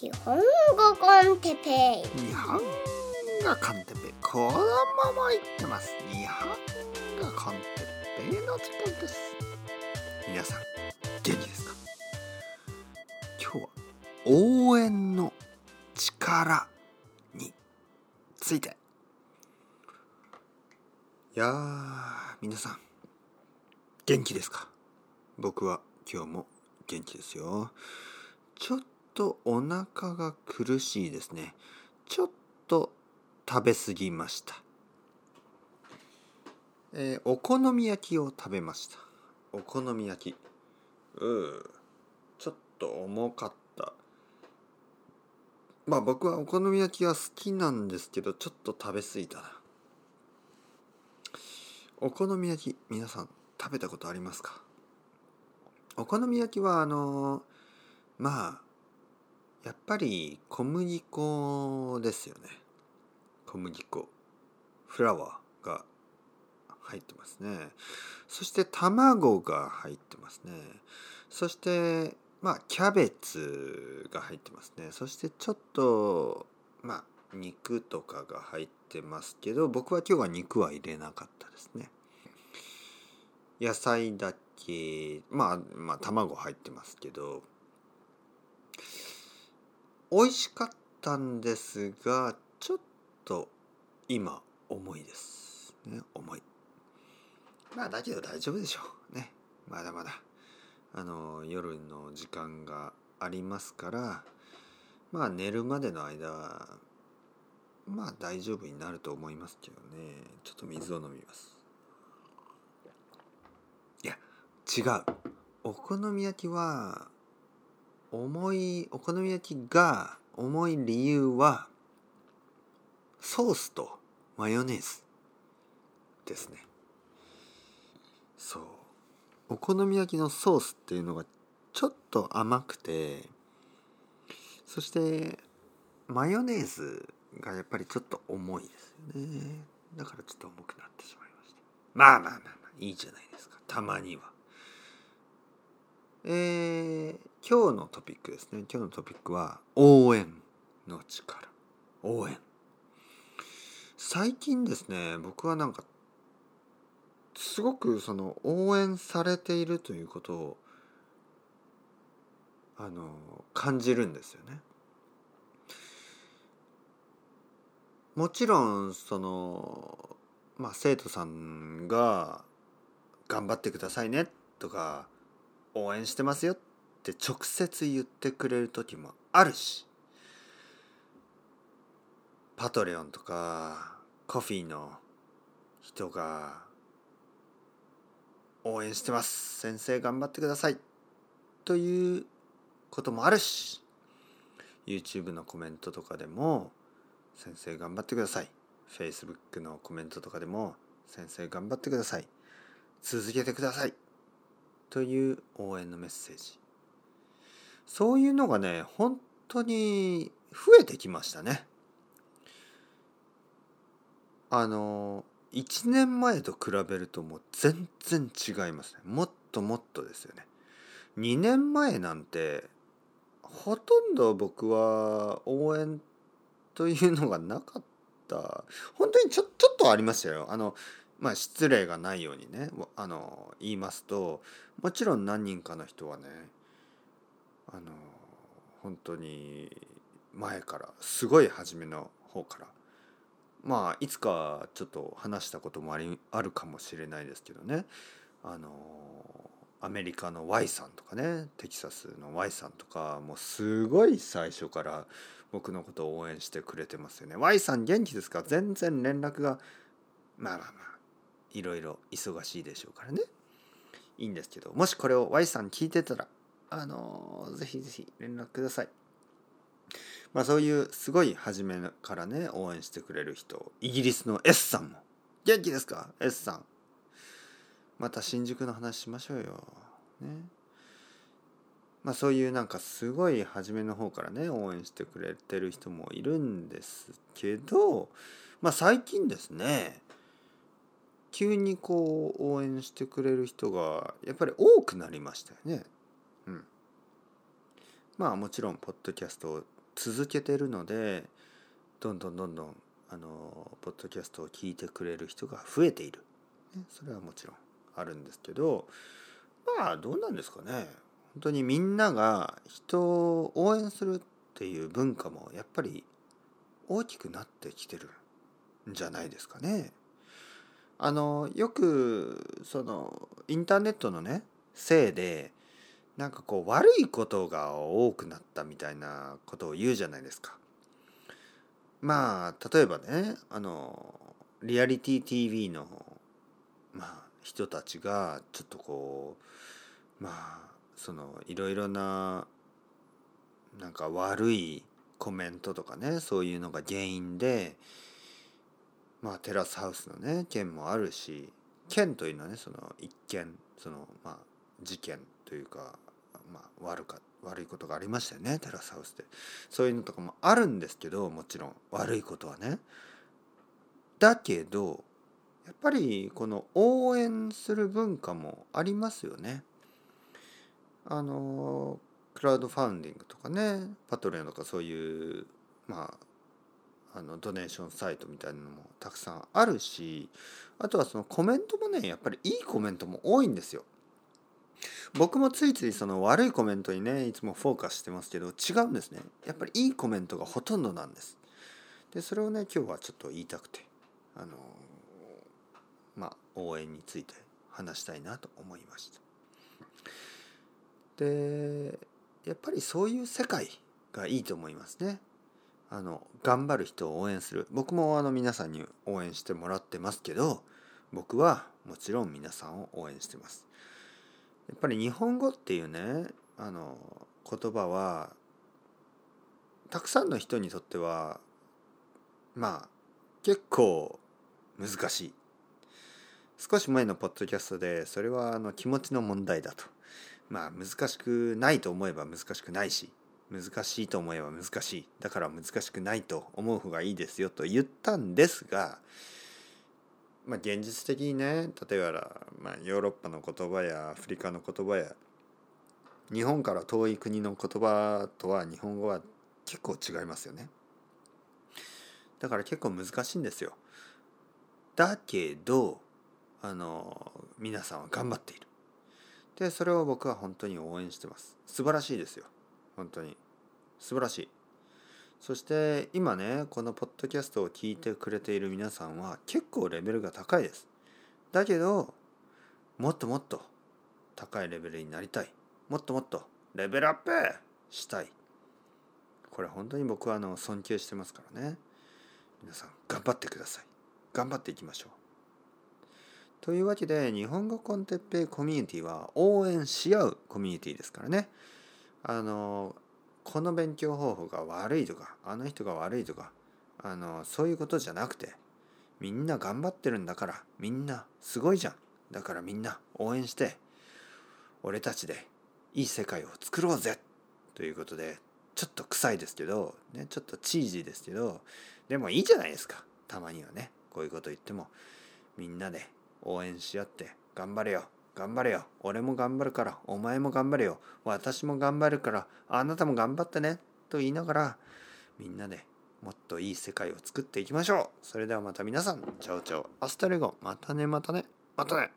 日本語コンテペイ。日本語コンテペイ。このまま言ってます。日本語コンテペイの時間です。皆さん元気ですか？今日は応援の力について。いや皆さん元気ですか？僕は今日も元気ですよ。ちょっとお腹が苦しいですね。ちょっと食べ過ぎました。えーお好み焼きを食べました。お好み焼き。うーちょっと重かった。まあ僕はお好み焼きは好きなんですけどちょっと食べ過ぎたな。お好み焼き皆さん食べたことありますか？お好み焼きはあのまあやっぱり小麦粉ですよね。小麦粉。フラワーが入ってますね。そして卵が入ってますね。そしてまあキャベツが入ってますね。そしてちょっとまあ肉とかが入ってますけど僕は今日は肉は入れなかったですね。野菜だけまあまあ卵入ってますけど美味しかったんですがちょっと今重いですね。重い。まあだけど大丈夫でしょう。ね。まだまだ。あの夜の時間がありますからまあ寝るまでの間はまあ大丈夫になると思いますけどね。ちょっと水を飲みます。いや違う。お好み焼きは重いお好み焼きが重い理由はソースとマヨネーズですね。そう。お好み焼きのソースっていうのがちょっと甘くてそしてマヨネーズがやっぱりちょっと重いですよね。だからちょっと重くなってしまいました。まあまあまあまあいいじゃないですか。たまには。えー、今日のトピックですね。今日のトピックは応援の力。応援。最近ですね僕はなんかすごくその応援されているということをあの感じるんですよね。もちろんそのまあ生徒さんが「頑張ってくださいね」とか「応援してますよ」って直接言ってくれる時もあるしパトレオンとかコフィーの人が応援してます。先生頑張ってください。ということもあるし YouTube のコメントとかでも先生頑張ってください。Facebook のコメントとかでも先生頑張ってください。続けてください。という応援のメッセージ。そういうのがね本当に増えてきましたね。あの1年前と比べるともう全然違いますね。もっともっとですよね。2年前なんてほとんど僕は応援というのがなかった。本当にちょちょっとありましたよ。あのまあ失礼がないようにね。あの言いますともちろん何人かの人はねあの本当に前からすごい初めの方からまあいつかちょっと話したこともありあるかもしれないですけどね。あのアメリカの Y さんとかねテキサスの Y さんとかもうすごい最初から僕のことを応援してくれてますよね。Y さん元気ですか？全然連絡がまあまあまあいろいろ忙しいでしょうからね。いいんですけどもしこれを Y さん聞いてたらあのぜひぜひ連絡ください。まあそういうすごい初めからね応援してくれる人イギリスの S さんも。元気ですか？S さんまた新宿の話しましょうよ。ね。まあそういうなんかすごい初めの方からね応援してくれてる人もいるんですけどまあ最近ですね急にこう応援してくれる人がやっぱり多くなりましたよね。まあもちろんポッドキャストを続けてるのでどんどんどんどんあのポッドキャストを聞いてくれる人が増えている、ね、それはもちろんあるんですけどまあどうなんですかね本当にみんなが人を応援するっていう文化もやっぱり大きくなってきてるんじゃないですかね。あのよくそのインターネットのねせいでなんかこう悪いことが多くなったみたいなことを言うじゃないですか。まあ例えばねあのリアリティ TV のまあ人たちがちょっとこうまあそのいろいろななんか悪いコメントとかねそういうのが原因でまあテラスハウスのね件もあるし件というのはねその一件そのまあ事件というかまあ悪か悪いことがありましたよねテラスハウスで。そういうのとかもあるんですけどもちろん。悪いことはね。だけどやっぱりこの応援する文化もありますよね。あのクラウドファンディングとかねパトレオンとかそういうまああのドネーションサイトみたいなのもたくさんあるしあとはそのコメントもねやっぱりいいコメントも多いんですよ。僕もついついその悪いコメントにねいつもフォーカスしてますけど違うんですね。やっぱりいいコメントがほとんどなんです。でそれをね今日はちょっと言いたくてあのまあ応援について話したいなと思いました。でやっぱりそういう世界がいいと思いますね。あの頑張る人を応援する。僕もあの皆さんに応援してもらってますけど僕はもちろん皆さんを応援してます。やっぱり日本語っていうねあの言葉はたくさんの人にとってはまあ結構難しい。少し前のポッドキャストでそれはあの気持ちの問題だと。まあ難しくないと思えば難しくないし難しいと思えば難しい。だから難しくないと思う方がいいですよと言ったんですがまあ、現実的にね例えば、まあ、ヨーロッパの言葉やアフリカの言葉や日本から遠い国の言葉とは日本語は結構違いますよね。だから結構難しいんですよ。だけどあの皆さんは頑張っている。でそれを僕は本当に応援してます。素晴らしいですよ。本当に素晴らしい。そして今ねこのポッドキャストを聞いてくれている皆さんは結構レベルが高いです。だけどもっともっと高いレベルになりたい。もっともっとレベルアップしたい。これ本当に僕はあの尊敬してますからね。皆さん頑張ってください。頑張っていきましょう。というわけで日本語コンテッペイコミュニティは応援し合うコミュニティですからね。あのこの勉強方法が悪いとかあの人が悪いとかあのそういうことじゃなくてみんな頑張ってるんだからみんなすごいじゃん。だからみんな応援して俺たちでいい世界を作ろうぜということでちょっと臭いですけど、ね、ちょっとチージーですけどでもいいじゃないですか。たまにはねこういうこと言ってもみんなで応援し合って頑張れよ。頑張れよ。俺も頑張るから、お前も頑張れよ。私も頑張るから、あなたも頑張ってね。と言いながら、みんなでもっといい世界を作っていきましょう。それではまた皆さん、 chao chao、hasta luego、またねまたね、またね。